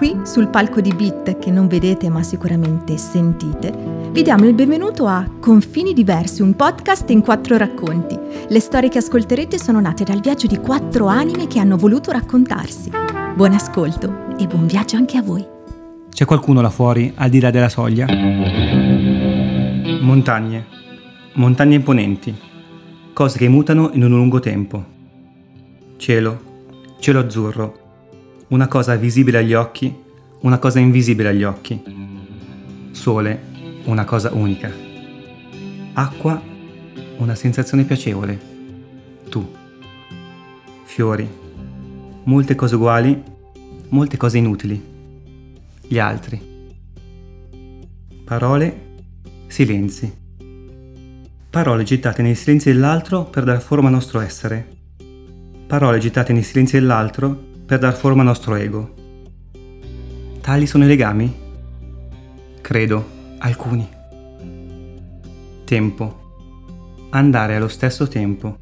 Qui, sul palco di Beat, che non vedete ma sicuramente sentite, vi diamo il benvenuto a Confini Diversi, un podcast in quattro racconti. Le storie che ascolterete sono nate dal viaggio di quattro anime che hanno voluto raccontarsi. Buon ascolto e buon viaggio anche a voi. C'è qualcuno là fuori, al di là della soglia? Montagne. Montagne imponenti. Cose che mutano in un lungo tempo. Cielo. Cielo azzurro una cosa visibile agli occhi, una cosa invisibile agli occhi. Sole, una cosa unica. Acqua, una sensazione piacevole. Tu. Fiori. Molte cose uguali, molte cose inutili. Gli altri. Parole, silenzi. Parole gettate nei silenzi dell'altro per dar forma al nostro essere. Parole gettate nei silenzi dell'altro per dar forma al nostro ego. Tali sono i legami? Credo, alcuni. Tempo. Andare allo stesso tempo.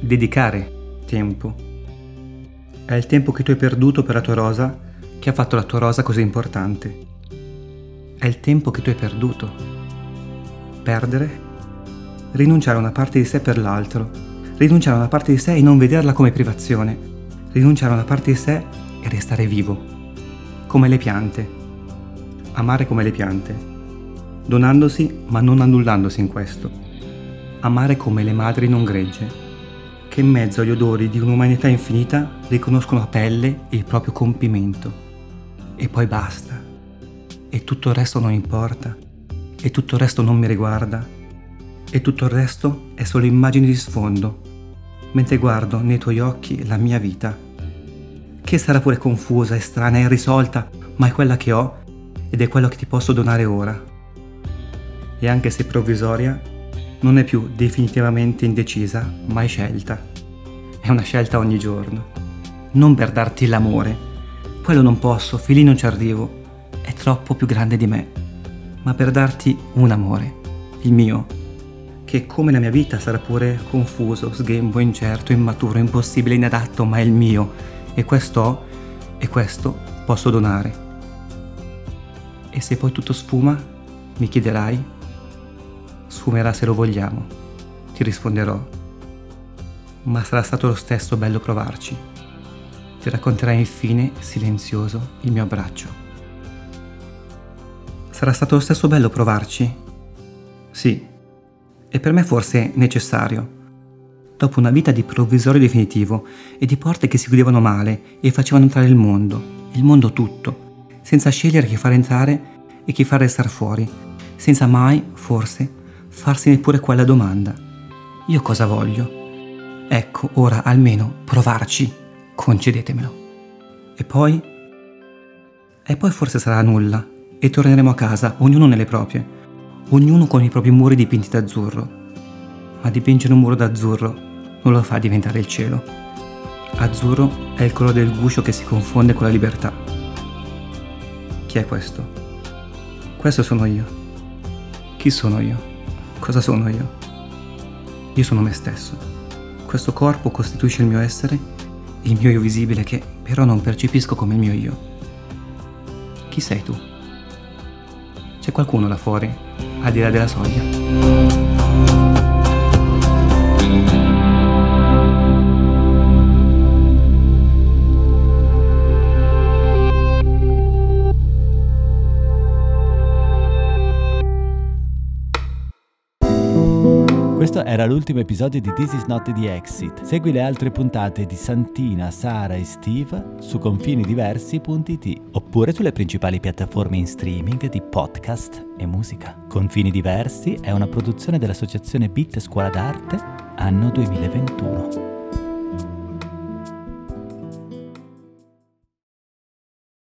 Dedicare tempo. È il tempo che tu hai perduto per la tua rosa che ha fatto la tua rosa così importante. È il tempo che tu hai perduto. Perdere? Rinunciare a una parte di sé per l'altro. Rinunciare a una parte di sé e non vederla come privazione rinunciare a una parte di sé e restare vivo, come le piante, amare come le piante, donandosi ma non annullandosi in questo, amare come le madri non gregge, che in mezzo agli odori di un'umanità infinita riconoscono a pelle il proprio compimento. E poi basta. E tutto il resto non importa. E tutto il resto non mi riguarda. E tutto il resto è solo immagini di sfondo mentre guardo nei tuoi occhi la mia vita, che sarà pure confusa strana e irrisolta, ma è quella che ho ed è quello che ti posso donare ora. E anche se provvisoria, non è più definitivamente indecisa, ma è scelta. È una scelta ogni giorno. Non per darti l'amore, quello non posso, fili non ci arrivo, è troppo più grande di me, ma per darti un amore, il mio, che come la mia vita sarà pure confuso, sghembo, incerto, immaturo, impossibile, inadatto, ma è il mio e questo ho e questo posso donare. E se poi tutto sfuma, mi chiederai, sfumerà se lo vogliamo, ti risponderò, ma sarà stato lo stesso bello provarci. Ti racconterai infine, silenzioso, il mio abbraccio. Sarà stato lo stesso bello provarci? Sì, e per me forse necessario. Dopo una vita di provvisorio definitivo e di porte che si chiudevano male e facevano entrare il mondo, il mondo tutto, senza scegliere chi far entrare e chi far restare fuori, senza mai, forse, farsi neppure quella domanda. Io cosa voglio? Ecco, ora almeno provarci, concedetemelo. E poi? E poi forse sarà nulla e torneremo a casa, ognuno nelle proprie ognuno con i propri muri dipinti d'azzurro. Ma dipingere un muro d'azzurro non lo fa diventare il cielo. Azzurro è il colore del guscio che si confonde con la libertà. Chi è questo? Questo sono io. Chi sono io? Cosa sono io? Io sono me stesso. Questo corpo costituisce il mio essere, il mio io visibile che però non percepisco come il mio io. Chi sei tu? C'è qualcuno là fuori, al di Questo era l'ultimo episodio di This Is Not The Exit. Segui le altre puntate di Santina, Sara e Steve su confinidiversi.it oppure sulle principali piattaforme in streaming di podcast e musica. Confini Diversi è una produzione dell'associazione Bit Scuola d'Arte anno 2021.